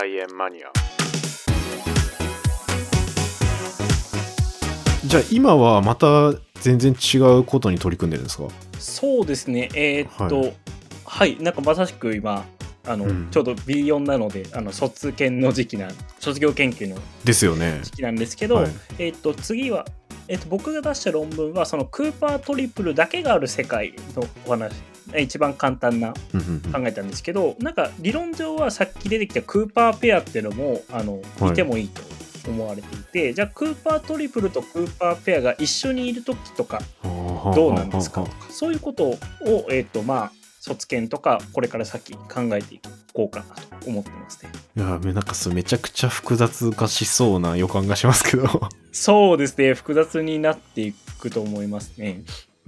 菜園マニア。じゃあ今はまた全然違うことに取り組んでるんですか？そうですね、えーっと、ははい、なんかまさしく今、あの、うん。ちょうど B4 なので、あの卒検の時期な、卒業研究のですよね。時期なんですけど、はい。えーっと、次は、えーっと、僕が出した論文は、そのクーパートリプルだけがある世界のお話、え一番簡単な考えたんですけど、なんか理論上はさっき出てきたクーパーペアっていうのも、あの、はい見てもいいと。思われていてじゃあクーパートリプルとクーパーペアが一緒にいる時とかどうなんですかとかそういうことを、えっとまあ、卒検とかこれから先考えていこうかなと思ってますね。いやなんかそうめちゃくちゃ複雑化しそうな予感がしますけどそうですね複雑になっていくと思いますね。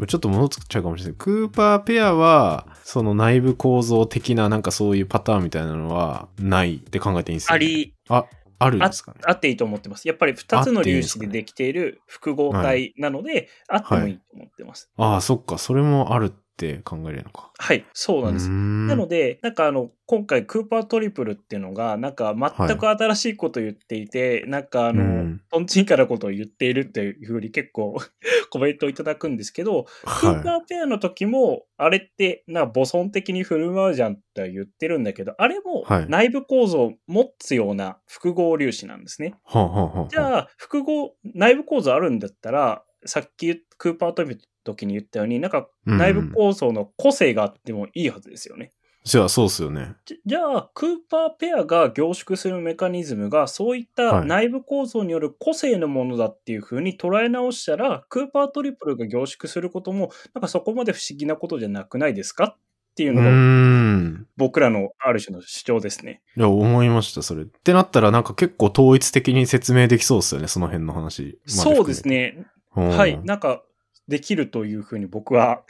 ちょっと物作っちゃうかもしれない。クーパーペアはその内部構造的ななんかそういうパターンみたいなのはないって考えていいんですよ、ね、あり。ああるんあですかね。あっていいと思ってます。やっぱり2つの粒子でできている複合体なので、あってもいいと思ってます。ああそっか。それもあるって考えれるのか。はい、そうなんです。ななので、なんかあの、今回クーパートリプルっていうのが、なんか全く新しいことを言っていて、なんかあの、うん。とんちんかなことを言っているっていうふうに結構 コメントをいただくんですけど、クーパはーペアの時も、あれって、なんか、母孫的に振る舞うじゃんって言ってるんだけど、あれもはい。内部構造を持つような複合粒子なんですね。いはあはあはあ。じゃあ、複合、内部構造あるんだったら、さっきクーパートリプルの時に言ったように、なんか内部構造の個性があってもいいはずですよね。じゃあそうっすよねじじゃあ、クーパーペアが凝縮するメカニズムが、そういったはい内部構造による個性のものだっていう風に捉え直したら、クーパートリプルが凝縮することも、なんかそこまで不思議なことじゃなくないですかっていうのが、ん僕らのある種の主張ですね。いや思いましたそれってなったらなんか結構統一的に説明できそうっすよねその辺の話そうですね。ねはい。なんか、できるという風に僕は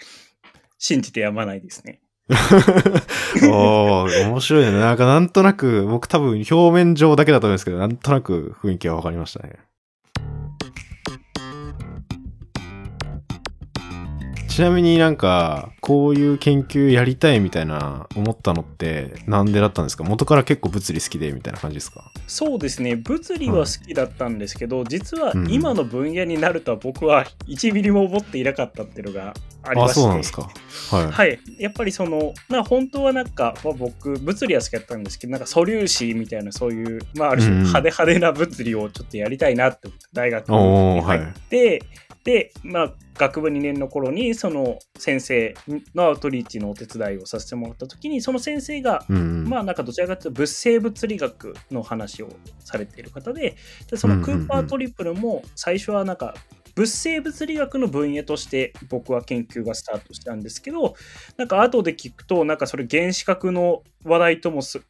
信じてやまないですね。おー面白いね。なんかなんとなく、僕多分表面上だけだと思うんですけど、なんとなく雰囲気はわかりましたね。ちなみになんか、こういう研究やりたいみたいな思ったのって、なんでだったんですか？元から結構物理好きでみたいな感じですか？そうですね。物理は好きだったんですけど、実はうん今の分野になるとは僕は1ミリも思っていなかったっていうのがありまあ、して。そうなんですか。はい。はい。やっぱりその、な本当はなんか、まあ、僕、物理は好きだったんですけど、なんか素粒子みたいな、そういう、まあ、ある種うん派手派手な物理をちょっとやりたいなって思って、大学に入って、で、まあ、学部2年の頃に、その先生のアウトリーチのお手伝いをさせてもらった時に、その先生が、うん。まあなんかどちらかというと物生物理学の話をされている方ででそのクーパートリプルも最初はなんか物生物理学の分野として僕は研究がスタートしたんですけどなんか後で聞くとなんかそれ原子核の話題ともす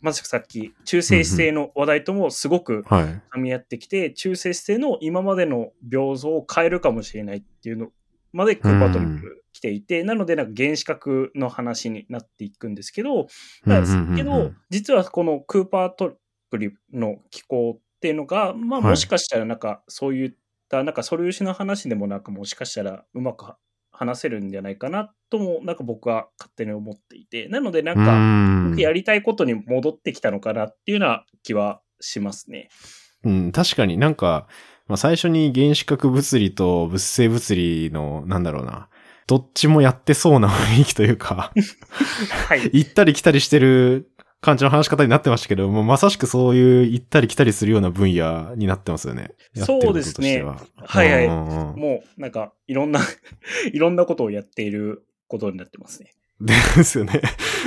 まさかさっき中性子星の話題ともすごくはい。噛み合ってきて中性子星の今までの病像を変えるかもしれないっていうのまでクーパートリプル来ていて、なのでなんか原子核の話になっていくんですけど、だけど、実はこのクーパートリプルの機構っていうのが、まあはい。もしかしたらなんかそういったなんか素粒子の話でもなくもしかしたらうまく話せるんじゃないかなともなんか僕は勝手に思っていて、なのでなんかやりたいことに戻ってきたのかなっていうような気はしますね。うん、確かに。なんか、まあ、最初に原子核物理と物性物理の、なんだろうな、どっちもやってそうな雰囲気というか、はい。行ったり来たりしてる感じの話し方になってましたけど、もうまさしくそういう行ったり来たりするような分野になってますよね。そうですねはいはいうんうんうんもうなんかいろんな いろんなことをやっていることになってますね。ですよね。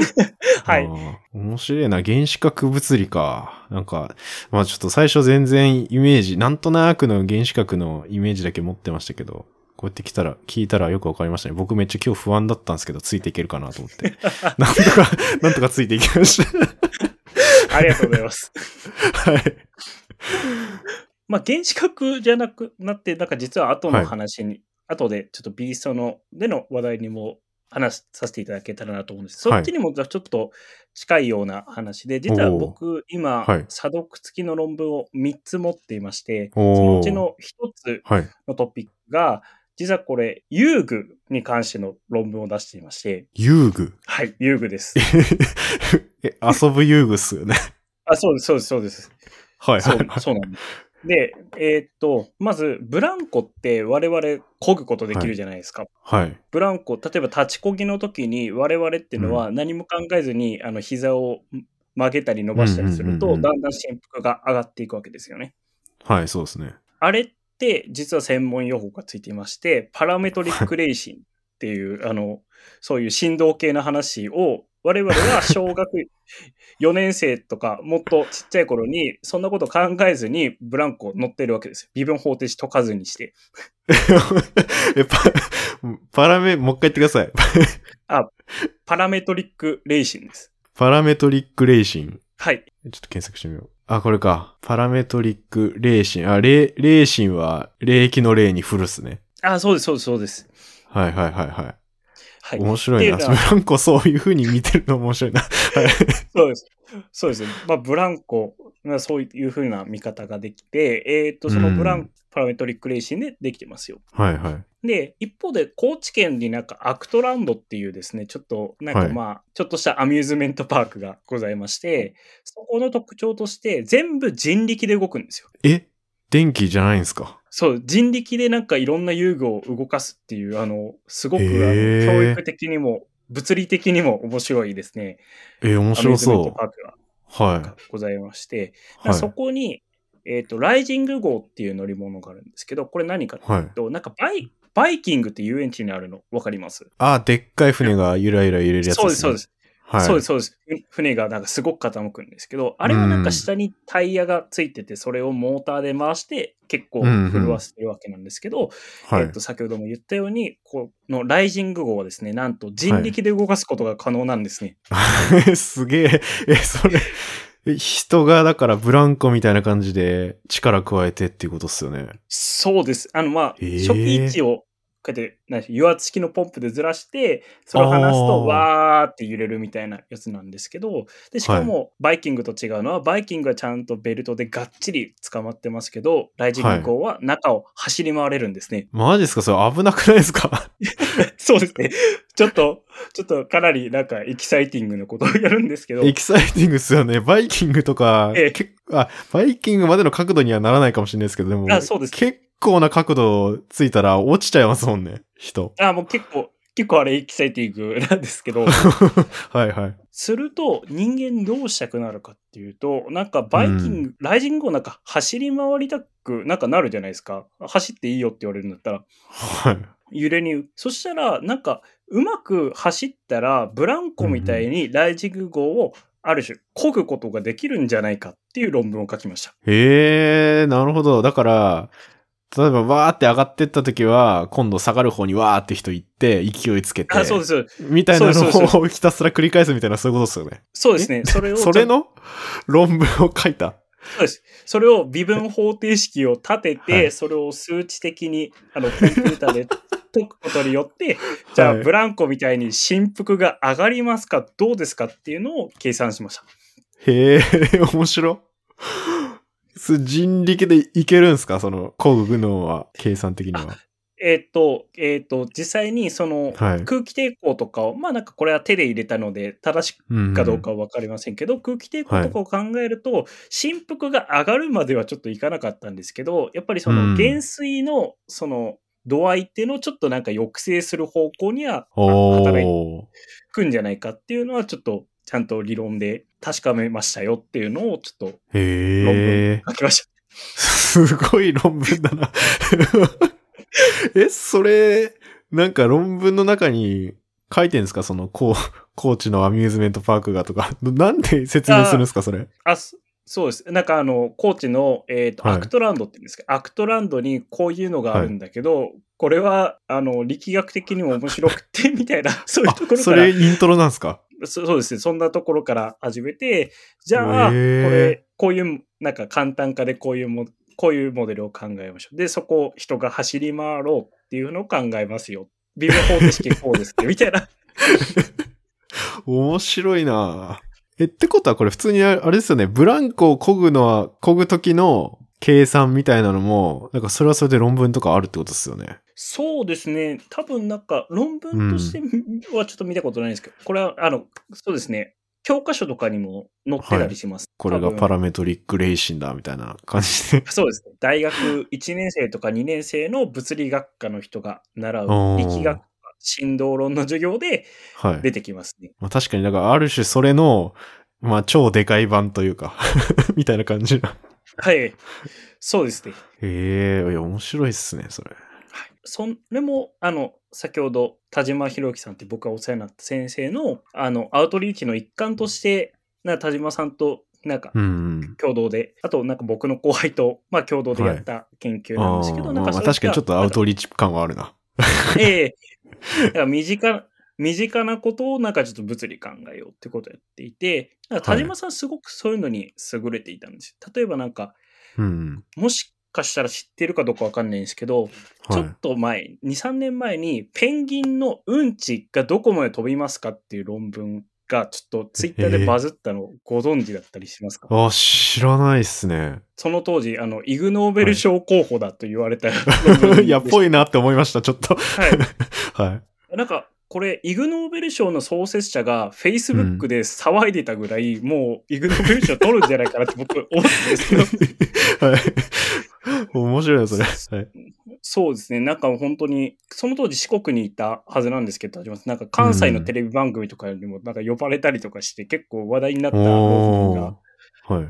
はい面白いな。原子核物理か。なんか、まあちょっと最初全然イメージ、なんとなくの原子核のイメージだけ持ってましたけど、こうやって来たら、聞いたらよくわかりましたね。僕めっちゃ今日不安だったんですけど、ついていけるかなと思って。なんとか、なんとかついていきました。ありがとうございます。はい。まあ原子核じゃなくなって、なんか実は後の話に、後でちょっとビーストのでの話題にも話させていただけたらなと思うんです。はいそっちにもちょっと近いような話で、実は僕今、はい査読付きの論文を3つ持っていまして、そのうちの1つはい。のトピックが、実はこれ、遊具に関しての論文を出していまして、遊具？はい、遊具です。え、遊ぶ遊具っすよね。あ、そうです、そうです、そうです。はいそうはいはい。そうなんです。で、えーっと、まず、ブランコって我々漕ぐことできるじゃないですか。はい。ブランコ、例えば立ちこぎの時に我々っていうのは何も考えずに、あの膝を曲げたり伸ばしたりすると、うんうんうんうんだんだん振幅が上がっていくわけですよね。はい、そうですね。あれって実は専門用語がついていまして、パラメトリックレーシンっていう、あの、そういう振動系の話を我々は 小学4年生とかもっとちっちゃい頃にそんなこと考えずにブランコ乗ってるわけですよ。微分方程式解かずにして。え、パ、パラメ、もう一回言ってください。パラメトリックレーシンです。パラメトリックレーシン。はい。ちょっと検索してみよう。あ、これか。パラメトリックレーシン。あ、レ、レーシンは、霊気の霊にフルっすね。あ、そうです、そうです、そうです。はいはいはいはい。はい。面白いな。ブランコそういう風に見てるの面白いな。はい。そうです。そうです。まあ、ブランコ、まあ、そういうふうな見方ができて、えっ、と、そのブラン、うんパラメトリックレーシンでできてますよ。はいはい。で、一方で、高知県になんかアクトランドっていうですね、ちょっと、なんかはいまあ、ちょっとしたアミューズメントパークがございまして、そこの特徴として、全部人力で動くんですよ。え？電気じゃないんですか？そう、人力でなんかいろんな遊具を動かすっていう、あの、すごく教育的にも、物理的にも面白いですね。え、面アミュ白ーズメントそパークがう。はございまして、い。はい。そこに、えっ、と、ライジング号っていう乗り物があるんですけど、これ何かとはいいう。と、なんかバイ、バイキングって遊園地にあるの、わかります？あ、でっかい船がゆらゆら揺れるやつそうです、そうです。はい。そうです、そうです。ふ船がなんかすごく傾くんですけど、あれはなんか下にタイヤがついてて、それをモーターで回して結構震わせてるわけなんですけど、はいえっ。と、先ほども言ったように、このライジング号はですね、なんと人力で動かすことが可能なんですね。すげえ。え、それ、え人がだからブランコみたいな感じで力加えてっていうことっすよね。そうです。あの、まあ、初期位置を、こうやって、なんて油圧式のポンプでずらして、それを離すと、わーって揺れるみたいなやつなんですけど、で、しかも、バイキングと違うのは、バイキングはちゃんとベルトでがっちり捕まってますけど、ライジング号は中を走り回れるんですね。マジですか？それ危なくないですか？そうですね。ちょっと、ちょっとかなりなんかエキサイティングなことをやるんですけど、エキサイティングっすよね。バイキングとか、ええ。あ、バイキングまでの角度にはならないかもしれないですけど、でも、あそうです。結構な角度ついたら落ちちゃいますもんね、人。あ、もう結構、結構あれエキサイティングなんですけど、はいはい。すると人間どうしたくなるかっていうと、なんかバイキング、ライジングをなんか走り回りたくなんかなるじゃないですか。走っていいよって言われるんだったら、はい。揺れに。そしたら、なんかうまく走ったら、ブランコみたいにライジング号をある種漕ぐことができるんじゃないかっていう論文を書きました。へえ、なるほど。だから、例えばわーって上がってった時は、今度下がる方にわーって人行って、勢いつけて、あ、そうです。みたいなそうですそうのをひたすら繰り返すみたいなそういうことですよね。そうですね。それを、それの？論文を書いた？そうです。それを微分方程式を立てて、はいそれを数値的にあのコンピューターで解くことによって、じゃあ、はいブランコみたいに振幅が上がりますかどうですかっていうのを計算しました。へえ、面白。す人力でいけるんすか？その、工具のは、計算的には。えっ、と、えっ、と、実際にそのはい。空気抵抗とかを、まあなんかこれは手で入れたので正しくうんかどうかはわかりませんけど、空気抵抗とかを考えると、振幅が上がるまではちょっといかなかったんですけど、やっぱりそのうん減水のその度合いっていうのをちょっとなんか抑制する方向にはお働いー。くんじゃないかっていうのはちょっとちゃんと理論で確かめましたよっていうのをちょっと論へ文え。書きました。すごい論文だな。え、それ、なんか論文の中に書いてんですか？その、こう、高知のアミューズメントパークがとか。なんで説明するんですかそれ？あ、そそうです。なんかあの、高知の、えっ、と、はいアクトランドって言うんですか、アクトランドにこういうのがあるんだけど、これは、あの、力学的にも面白くて、みたいな、そういうところそかられイントロなんですか？そそうですね。そんなところから始めて、じゃあ、これ、こういう、なんか簡単化でこういうも、こういうモデルを考えましょう。で、そこを人が走り回ろうっていうのを考えますよ。微分方程式こうですね。みたいな。面白いなえ、ってことはこれ普通にああれですよね。ブランコを漕ぐのは、漕ぐ時の計算みたいなのも、なんかそれはそれで論文とかあるってことですよね。そうですね。多分なんか論文としてはちょっと見たことないんですけど、これは、あの、そうですね。教科書とかにも載ってたりします。これがパラメトリックレーシンだ、みたいな感じで。そうですね。大学1年生とか2年生の物理学科の人が習う力学科、振動論の授業ではい。出てきますね。まあ、確かに、だからある種それの、まあ超でかい版というか、みたいな感じな。はい。そうですね。へえ、いや、面白いっすね、それ。はい。それも、あの、先ほど田島博樹さんって僕がお世話になった先生の、あの、アウトリーチの一環として、な田島さんと、なんか。共同で、あとなんか僕の後輩と、まあ共同でやった研究なんですけど、あーなんか確かにちょっとアウリトリーチ感はあるな。ええだから身近、身近なことをなんかちょっと物理考えようってことをやっていて、田島さんすごくそういうのに優れていたんですよ。例えばなんか、うん。もしかしたら知ってるかどうかわかんないんですけど、ちはいょっ。と前、2、3年前に、ペンギンのうんちがどこまで飛びますかっていう論文が、ちょっとツイッターでバズったのをご存知だったりしますか、あ、知らないっすね。その当時、あの、イグ・ノーベル賞候補だと言われた論文でいや、ぽいなって思いました、ちょっと。ははい。い。なんか、これ、イグ・ノーベル賞の創設者が Facebook で騒いでたぐらい、もう、イグ・ノーベル賞取るんじゃないかなって僕思ってるんですけど、はい。面白いな、それ。はい。そうですね。なんか本当に、その当時四国にいたはずなんですけど、なんか関西のテレビ番組とかにもなんか呼ばれたりとかして結構話題になった論文おが。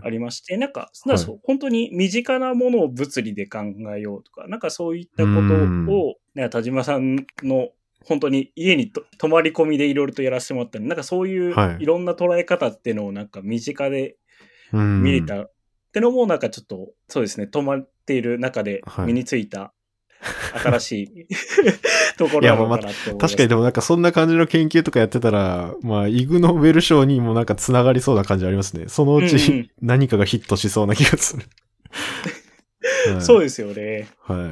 ありまして、なんか、なんか本当に身近なものを物理で考えようとか、なんかそういったことうんを、なんか田島さんの本当に家にと泊まり込みでいろいろとやらせてもらったり、なんかそういうはいいろんな捉え方っていうのをなんか身近でうん見れたってのもなんかちょっと、そうですね、泊まっている中ではい身についた新しい ところなのかなって思います。確かにでもなんかそんな感じの研究とかやってたら、まあ、イグノーベル賞にもなんか繋がりそうな感じありますね。そのうち何かがヒットしそうな気がする。はいそうですよね。は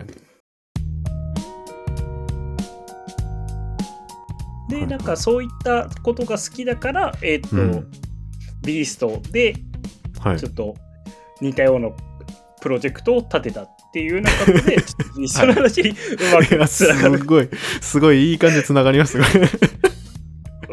い。で、はいなんかそういったことが好きだから、えっ、と、うんビリストではいちょ。っと似たようなプロジェクトを立てたっていうような形で、一緒の話にうまくつながるごい、すごいいい感じで繋がりますね。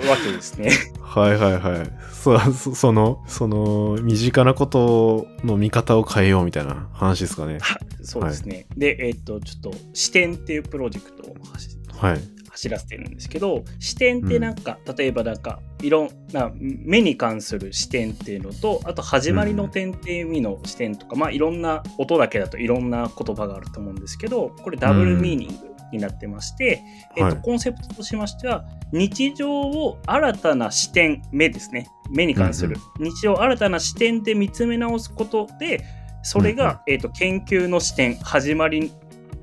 わけですね。はいはいはい。そう、そその、その、身近なことの見方を変えようみたいな話ですかね。はそうですね。で、えっ、と、ちょっと視点っていうプロジェクトを走はい。走らせてるんですけど視点ってなんか、例えばなんかいろんな目に関する視点っていうのとあと始まりの点っていう意味の視点とか、まあいろんな音だけだといろんな言葉があると思うんですけどこれダブルミーニングになってまして、えっはい。とコンセプトとしましては日常を新たな視点目ですね。目に関する、日常を新たな視点で見つめ直すことでそれが、えっと研究の視点始まり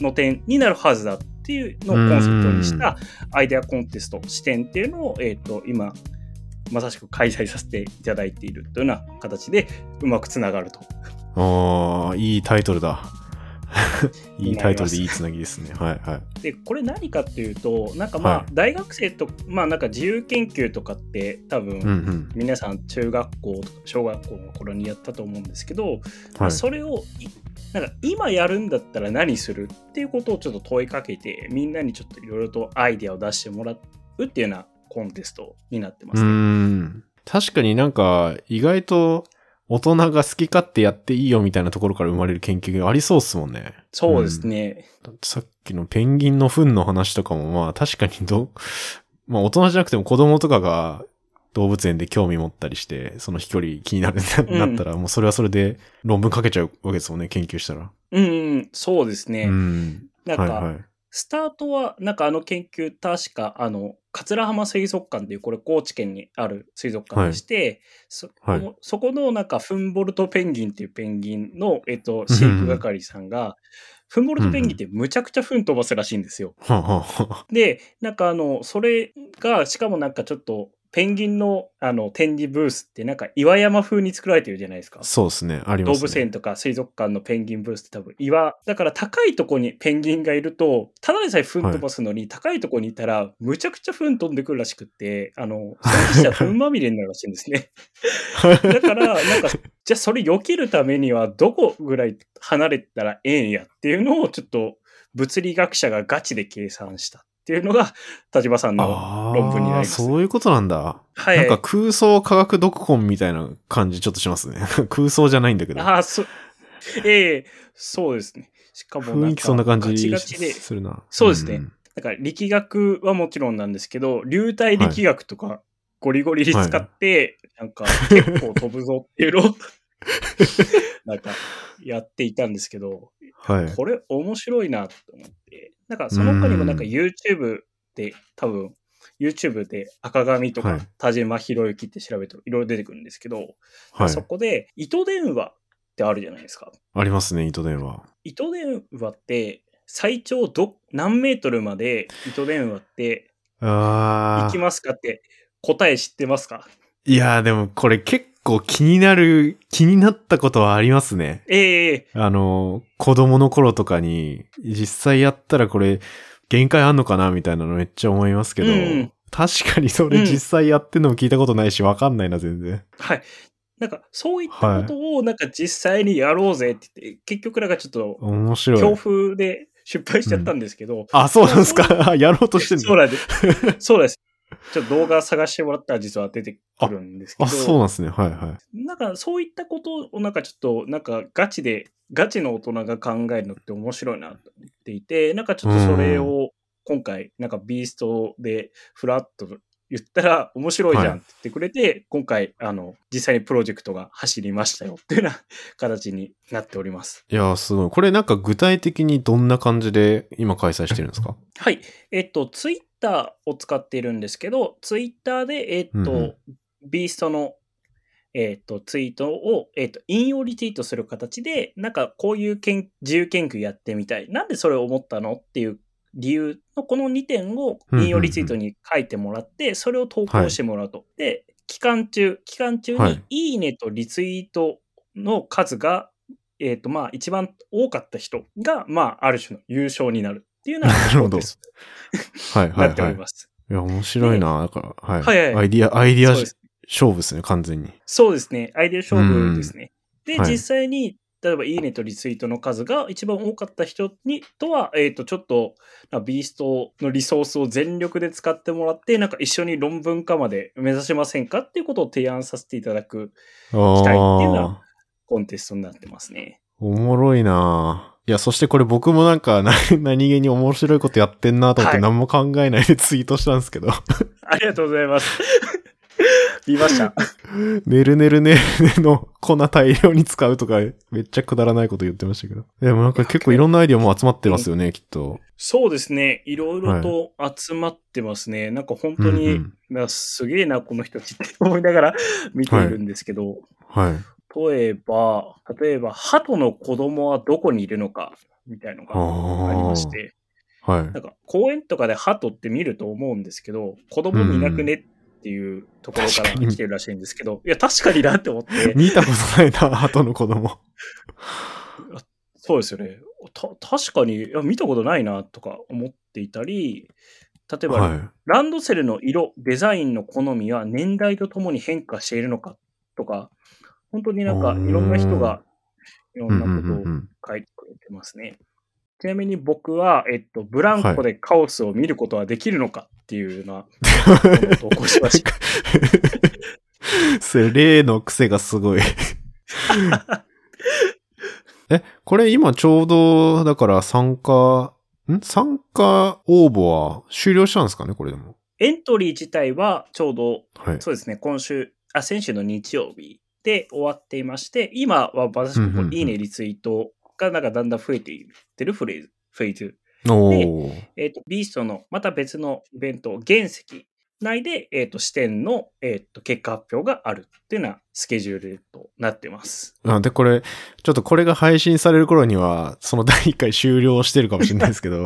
の点になるはずだっていうのをコンセプトにしたアイデアコンテスト視点っていうのを、えっと今まさしく開催させていただいているというような形でうまくつながると。ああ、いいタイトルだ。いいタイトルでいいつなぎですね。はいはい。でこれ何かっていうとなんかまあ、はい大学生とまあなんか自由研究とかって多分、うんうん。皆さん中学校とか小学校の頃にやったと思うんですけど、はい。それをいなんか今やるんだったら何するっていうことをちょっと問いかけてみんなにちょっといろいろとアイデアを出してもらうっていうようなコンテストになってまうすね。ーん。確かになんか、意外と大人が好き勝手やっていいよみたいなところから生まれる研究がありそうっすもんね。そうですね。だってさっきのペンギンの糞の話とかもまあ確かにど、まあ大人じゃなくても子供とかが動物園で興味持ったりして、その飛距離気になるうんなったら、もうそれはそれで論文書けちゃうわけですもんね、研究したら。うん、うん、そうですね。うん。なんか、はいはい。スタートは、なんかあの研究、確か、あの、桂浜水族館っていう、これ高知県にある水族館でして、そはいそこのなんか、フンボルトペンギンっていうペンギンの、えっと、飼育係さんが、フンボルトペンギンってむちゃくちゃフン飛ばすらしいんですよ。で、なんかあの、それが、しかもなんかちょっと、ペンギンのあの展示ブースってなんか岩山風に作られてるじゃないですか。そうですね、ありますね。動物園とか水族館のペンギンブースって多分岩、だから高いとこにペンギンがいると、ただでさえ糞飛ばすのに、高いとこにいたら、むちゃくちゃ糞飛んでくるらしくって、あの、その人は糞まみれになるらしいんですね。だから、なんか、じゃあそれ避けるためには、どこぐらい離れたらええんやっていうのを、ちょっと、物理学者がガチで計算したっっていうのが、田島さんのあ論文になりあ、ます。そういうことなんだ。はい。なんか空想科学読本みたいな感じちょっとしますね。空想じゃないんだけど。ああ、そ、ええそうですね。しかも雰囲気そんな感じするな。そうですねんだから力学はもちろんなんですけど、流体力学とかゴリゴリに使って、なんか結構飛ぶぞっていうのを、なんかやっていたんですけど、はい。これ面白いなと思って、なんかその他にもなんか YouTube で多分、YouTube で赤髪とはいか田島博之って調べるといろいろ出てくるんですけど、はいそ。こで糸電話ってあるじゃないですか。ありますね、糸電話。糸電話って最長ど何メートルまで糸電話って行き。ますかって答え知ってますか？いやーでもこれ結構気になる、気になったことはありますね。ええあの、子供の頃とかに、実際やったらこれ、限界あんのかなみたいなのめっちゃ思いますけど、うん確かにそれ実際やってんのも聞いたことないし、わかんないな、全然。はい。なんかそういったことをなんか実際にやろうぜって言って、結局なんかちょっと面白い。強風で失敗しちゃったんですけど、あ、そうなんですか やろうとしてんの？そうなんです。そうです。ちょっと動画探してもらったら実は出てくるんですけど、あ、そうなんですね。はいはい。なんかそういったことをなんかちょっとなんかガチで、ガチの大人が考えるのって面白いなと思っていて、なんかちょっとそれを今回なんかビーストでフラッと言ったら面白いじゃんって言ってくれて、今回あの実際にプロジェクトが走りましたよっていうような形になっております。いやー、すごい。これなんか具体的にどんな感じで今開催してるんですか？はい。えっと、ツイッターを使っているんですけど、ツイッターで、えっと、うんうんビーストの、えっと、ツイートを、えっと、引用リツイートする形で、なんかこういう研自由研究やってみたい。なんでそれを思ったのっていう理由のこの2点を引用リツイートに書いてもらって、それを投稿してもらうと。で、期間中、期間中はいにいいねとリツイートの数が、えっと、まあ、一番多かった人が、まあ、ある種の優勝になるっていうようななるほど はいはいはい。なっております。いや、面白いな。だから、はい。はいはいアイディア、アイディア勝負ですね、完全に。そうですね。アイデア勝負ですね。で、はい実際に、例えば、いいねとリツイートの数が一番多かった人に、とは、えっ、と、ちょっと、ビーストのリソースを全力で使ってもらって、なんか一緒に論文化まで目指しませんかっていうことを提案させていただくあ待っていうのあはコンテストになってますね。おもろいないや、そしてこれ僕もなんか、な何気に面白いことやってんなと思ってはい何も考えないでツイートしたんですけど、ありがとうございます。見ました。ね るねるねるねの粉大量に使うとか、めっちゃくだらないこと言ってましたけど。でもなんか結構いろんなアイディアも集まってますよね、きっと。そうですね。いろいろと集まってますね。なんか本当に、うんうんすげえな、この人たちって思いながら見ているんですけど、はい。例えば、例えば、鳩の子供はどこにいるのか、みたいのがありまして、はいなん。か公園とかで鳩って見ると思うんですけど、子供見なくねっていうところから来てるらしいんですけど、いや、確かになって思って、見たことないな、鳩の子供。そうですよね。た確かにいや見たことないなとか思っていたり、例えば、はい。ランドセルの色、デザインの好みは年代とともに変化しているのかとか、本当になんかいろんな人がいろんなことをうん書いてくれてますね。ちなみに僕は、えっと、ブランコでカオスを見ることはできるのかっていうようなうんうん投稿しました。それ、例の癖がすごい。え、これ今ちょうど、だから参加、ん？参加応募は終了したんですかねこれでも。エントリー自体はちょうど、はい。そうですね、今週、あ、先週の日曜日で終わっていまして、今は私うんうんうんもいいねリツイートがなんかだんだん増えていってるフレーズ、フェーズ。おー。えっ、と、ビーストのまた別のイベント、原石内で、えっ、と、視点の、えっ、と、結果発表があるっていうようなスケジュールとなってます。あで、これ、ちょっとこれが配信される頃には、その第1回終了してるかもしれないですけど。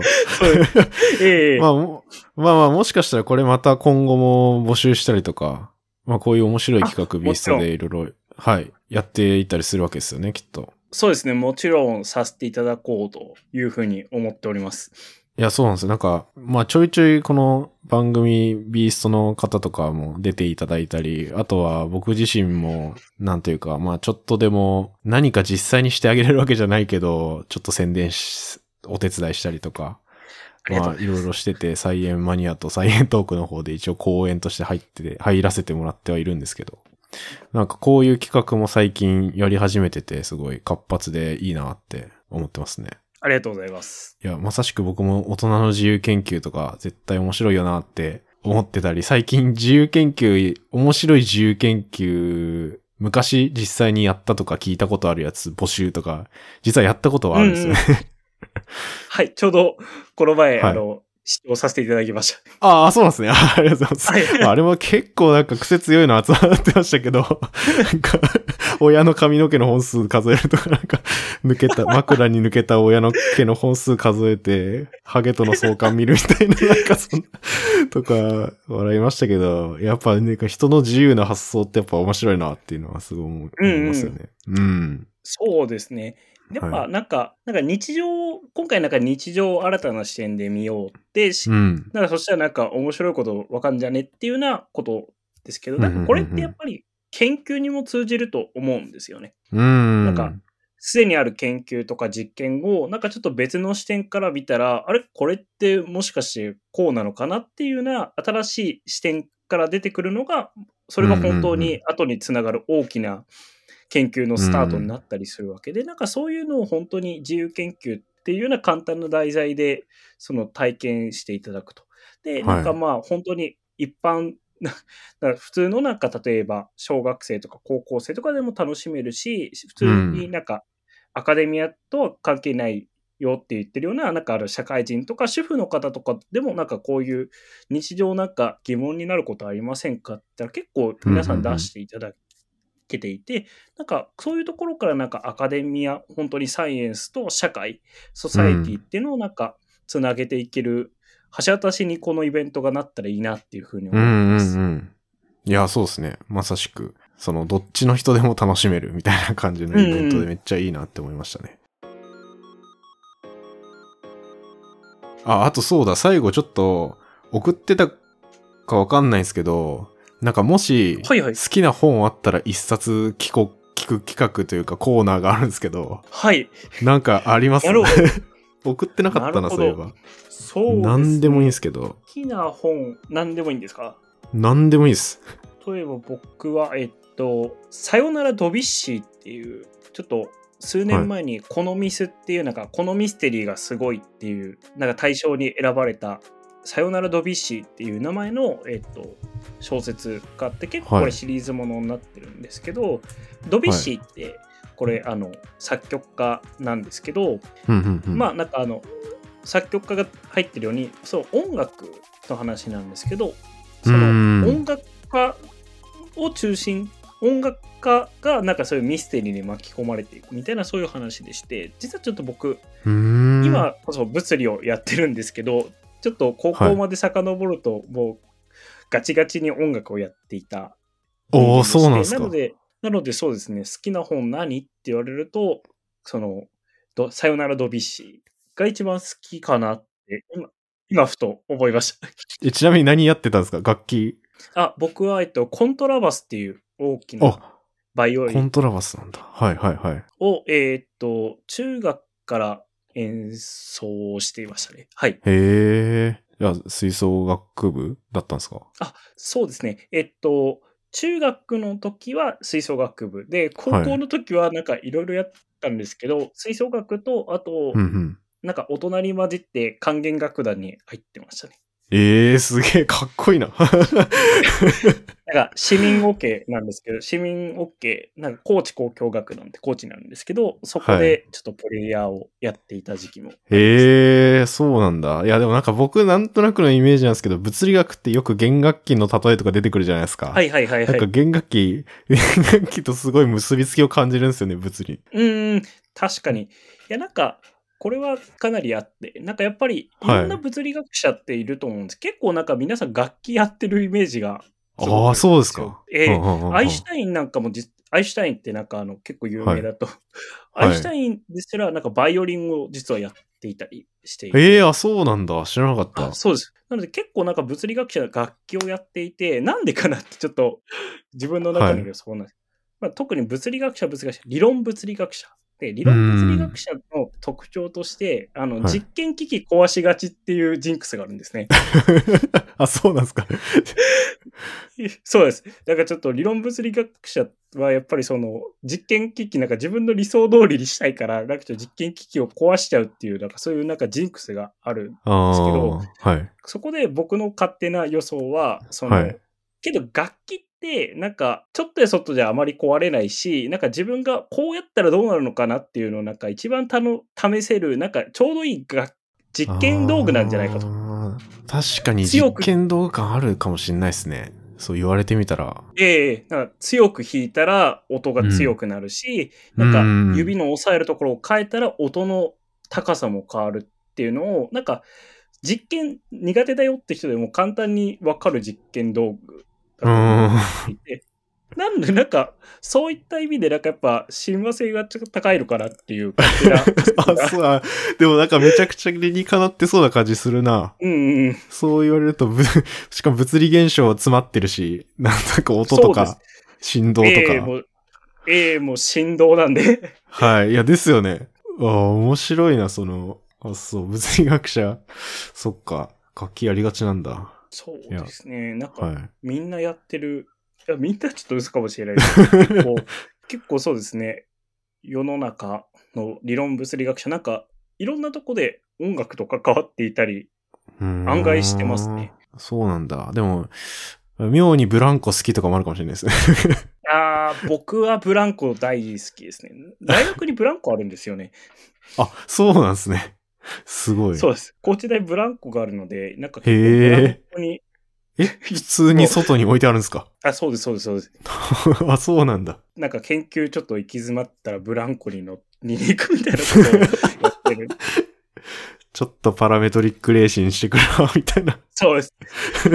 ええまあ、もまあまあ、もしかしたらこれまた今後も募集したりとか、まあこういう面白い企画あビーストでいろいろ、はい、やっていったりするわけですよね、きっと。そうですね。もちろんさせていただこうというふうに思っております。いや、そうなんですよ。なんか、まあちょいちょいこの番組ビーストの方とかも出ていただいたり、あとは僕自身も、なんというか、まあちょっとでも何か実際にしてあげれるわけじゃないけど、ちょっと宣伝し、お手伝いしたりとか、まあ、いろいろしてて、サイエンマニアとサイエントークの方で一応講演として入ってて、入らせてもらってはいるんですけど、なんかこういう企画も最近やり始めてて、すごい活発でいいなって思ってますね。ありがとうございます。いや、まさしく僕も大人の自由研究とか絶対面白いよなって思ってたり、最近自由研究、面白い自由研究、昔実際にやったとか聞いたことあるやつ募集とか、実はやったことはあるんですよね。はい、ちょうどこの前、はいあの、視聴させていただきました。ああ、そうなんですね。あありがとうございます。はい。あれも結構なんか癖強いの集まってましたけど、なんか、親の髪の毛の本数数えるとか、なんか、抜けた、枕に抜けた親の毛の本数数えて、ハゲとの相関見るみたいな、なんかそんな、とか、笑いましたけど、やっぱね、人の自由な発想ってやっぱ面白いなっていうのはすごい思思いますよね。うん。そうですね。やっぱはなんか、なんか日常、今回なんか日常を新たな視点で見ようってし、うん。なんかそしたらなんか面白いことわかんじゃねっていうようなことですけど、うんうんうんうんなんかこれってやっぱり研究にも通じると思うんですよね。うん。なんか、すでにある研究とか実験を、なんかちょっと別の視点から見たら、あれ？これってもしかしてこうなのかなっていうような新しい視点から出てくるのが、それが本当に後につながる大きな研究のスタートになったりするわけ。で、なんかそういうのを本当に自由研究っていうような簡単な題材で、その体験していただくと。で、はい。なんかまあ本当に一般 なだから普通のなんか例えば小学生とか高校生とかでも楽しめるし、普通になんかアカデミアとは関係ないよって言ってるような、なんかある社会人とか主婦の方とかでもなんかこういう日常なんか疑問になることありませんかって言ったら結構皆さん出していただけていて、なんかそういうところからなんかアカデミア、本当にサイエンスと社会、ソサエティっていうのをなんかつなげていける、橋渡しにこのイベントがなったらいいなっていうふうに思いうんうんます。うん。いや、そうですね。まさしく、その、どっちの人でも楽しめるみたいな感じのイベントでめっちゃいいなって思いましたね。あ、あとそうだ、最後ちょっと、送ってたかわかんないんですけど、なんかもし、はいはい好きな本あったら一冊聞こ、聞く企画というかコーナーがあるんですけど、はい。なんかあります？送ってなかったな、そういえば。そうです、ね。何でもいいんですけど、好きな本、何でもいいんですか？何でもいいです。例えば僕は、えっと、さよならドビッシーっていう、ちょっと数年前にこのミスっていう、なんかこのミステリーがすごいっていう、なんか対象に選ばれた、さよならドビッシーっていう名前の、えっと、小説があって、結構こはい。れシリーズものになってるんですけど、ドビッシーって、これ、あの、作曲家なんですけど、まあなんかあの作曲家が入ってるようにそう音楽の話なんですけどそうん。の音楽家を中心音楽家がなんかそういうミステリーに巻き込まれていくみたいなそういう話でして実はちょっと僕今こそ物理をやってるんですけどちょっと高校まで遡るともうガチガチに音楽をやっていたおお、そうなんですか。なので、なのでそうですね、好きな本何って言われると、その、どさよならドビッシーが一番好きかなって、今、今ふと思いました。えちなみに何やってたんですか？楽器？あ、僕は、えっと、コントラバスっていう大きなあ、バイオリンコントラバスなんだ。はいはいはい。を、えーっと、中学から演奏していましたね。はい。へえ。いや、吹奏楽部だったんですか？あ、そうですね。えっと、中学の時は吹奏楽部で、高校の時はなんかいろいろやったんですけど、吹奏楽と、あと、うんうん。なんか大人に混じって管弦楽団に入ってましたね。ええー、すげえかっこいいな。なんか市民 OK なんですけど、市民 OK、なんか高知交響楽団って高知なんですけど、そこはでちょっとプレイヤーをやっていた時期も。へえー、そうなんだ。いや、でもなんか僕なんとなくのイメージなんですけど、物理学ってよく弦楽器の例えとか出てくるじゃないですか。はいはいはいはい。なんか弦楽器、弦楽器とすごい結びつきを感じるんですよね、物理。うーん、確かに。いや、なんか、これはかなりあって、なんかやっぱりいろんな物理学者っていると思うんです。結構なんか皆さん楽器やってるイメージがああ、そうですか。ええアインシュタインなんかも実、アインシュタインってなんかあの結構有名だと、はいアインシュタインですらなんかバイオリンを実はやっていたりしていてええー、あ、そうなんだ。知らなかったあ。そうです。なので結構なんか物理学者が楽器をやっていて、なんでかなってちょっと自分の中でそうなんです。まあ、特に物理学者、物理学者、理論物理学者で、理論物理学者の特徴として、あの、はい実験機器壊しがちっていうジンクスがあるんですね。あ、そうなんですか。そうです。だからちょっと理論物理学者はやっぱりその実験機器なんか自分の理想通りにしたいから、なんか実験機器を壊しちゃうっていう、なんかそういうなんかジンクスがある。あですけどあ、はい。そこで僕の勝手な予想は、その、はいけど楽器ってなんかちょっとやそっとじゃあまり壊れないし、なんか自分がこうやったらどうなるのかなっていうのをなんか一番たの試せる、なんかちょうどいい楽実験道具なんじゃないかと。確かに強く実験道具感あるかもしれないですね。そう言われてみたら。ええなんか強く弾いたら音が強くなるし、うんなんか指の押さえるところを変えたら音の高さも変わるっていうのを、なんか実験苦手だよって人でも簡単にわかる実験道具なんでなんかそういった意味でなんかやっぱ親和性がちょっと高いのかなっていう感じ が。あ、そうだ。でもなんかめちゃくちゃ理にかなってそうな感じするな。うんうん。そう言われると、ぶ しかも物理現象は詰まってるし、なんか音とか、振動とええか。もう、ええもう振動なんで。はい。いや、ですよね。ああ、面白いな、その、あ、そう、物理学者。そっか。楽器やりがちなんだ。そうですね。なんか、はい。みんなやってる。いや、みんなちょっと嘘かもしれないけど 結構、そうですね。世の中の理論物理学者、なんか、いろんなとこで音楽と関わっていたり、案案外してますね。そうなんだ。でも、妙にブランコ好きとかもあるかもしれないですね。あー僕はブランコ大好きですね。大学にブランコあるんですよね。あ、そうなんですね。すごい。そうです。高知大ブランコがあるので、なんかへーブランコに、え、普通に外に置いてあるんですか？あ、そうです、そうです、そうです。あ、そうなんだ。なんか研究ちょっと行き詰まったらブランコに乗り に行くみたいなことをやってる。ちょっとパラメトリックレーシンしてくるわ、みたいな。そうです。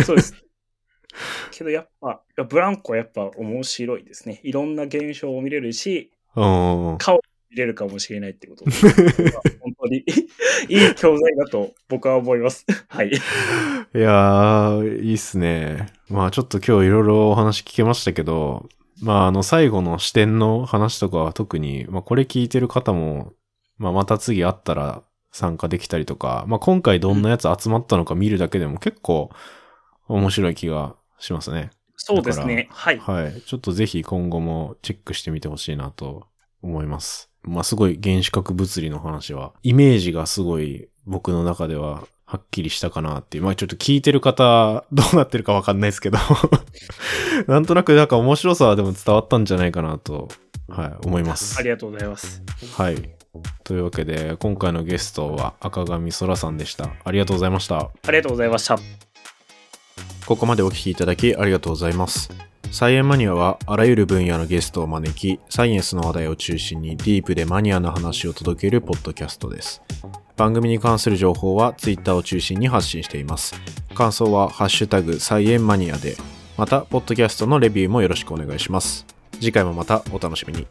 そうです。けどやっぱ、ブランコはやっぱ面白いですね。いろんな現象を見れるし、うん。顔を見れるかもしれないってことで、本当に いい教材だと僕は思います。はい。いやー、いいっすね。まあちょっと今日いろいろお話聞けましたけど、まああの最後の視点の話とかは特に、まあこれ聞いてる方も、まあまた次会ったら参加できたりとか、まあ今回どんなやつ集まったのか見るだけでも結構面白い気がしますね。そうですね。はい。はい。ちょっとぜひ今後もチェックしてみてほしいなと思います。まあすごい原子核物理の話は、イメージがすごい僕の中でははっきりしたかなっていう。まあちょっと聞いてる方、どうなってるかわかんないですけど、なんとなくなんか面白さはでも伝わったんじゃないかなと、はい、思いますあ。りがとうございます。はい。というわけで、今回のゲストは赤上空さんでした。ありがとうございました。ありがとうございました。ここまでお聞きいただきありがとうございます。サイエンマニアはあらゆる分野のゲストを招き、サイエンスの話題を中心にディープでマニアな話を届けるポッドキャストです。番組に関する情報は Twitter を中心に発信しています。感想はハッシュタグサイエンマニアで、また、ポッドキャストのレビューもよろしくお願いします。次回もまたお楽しみに。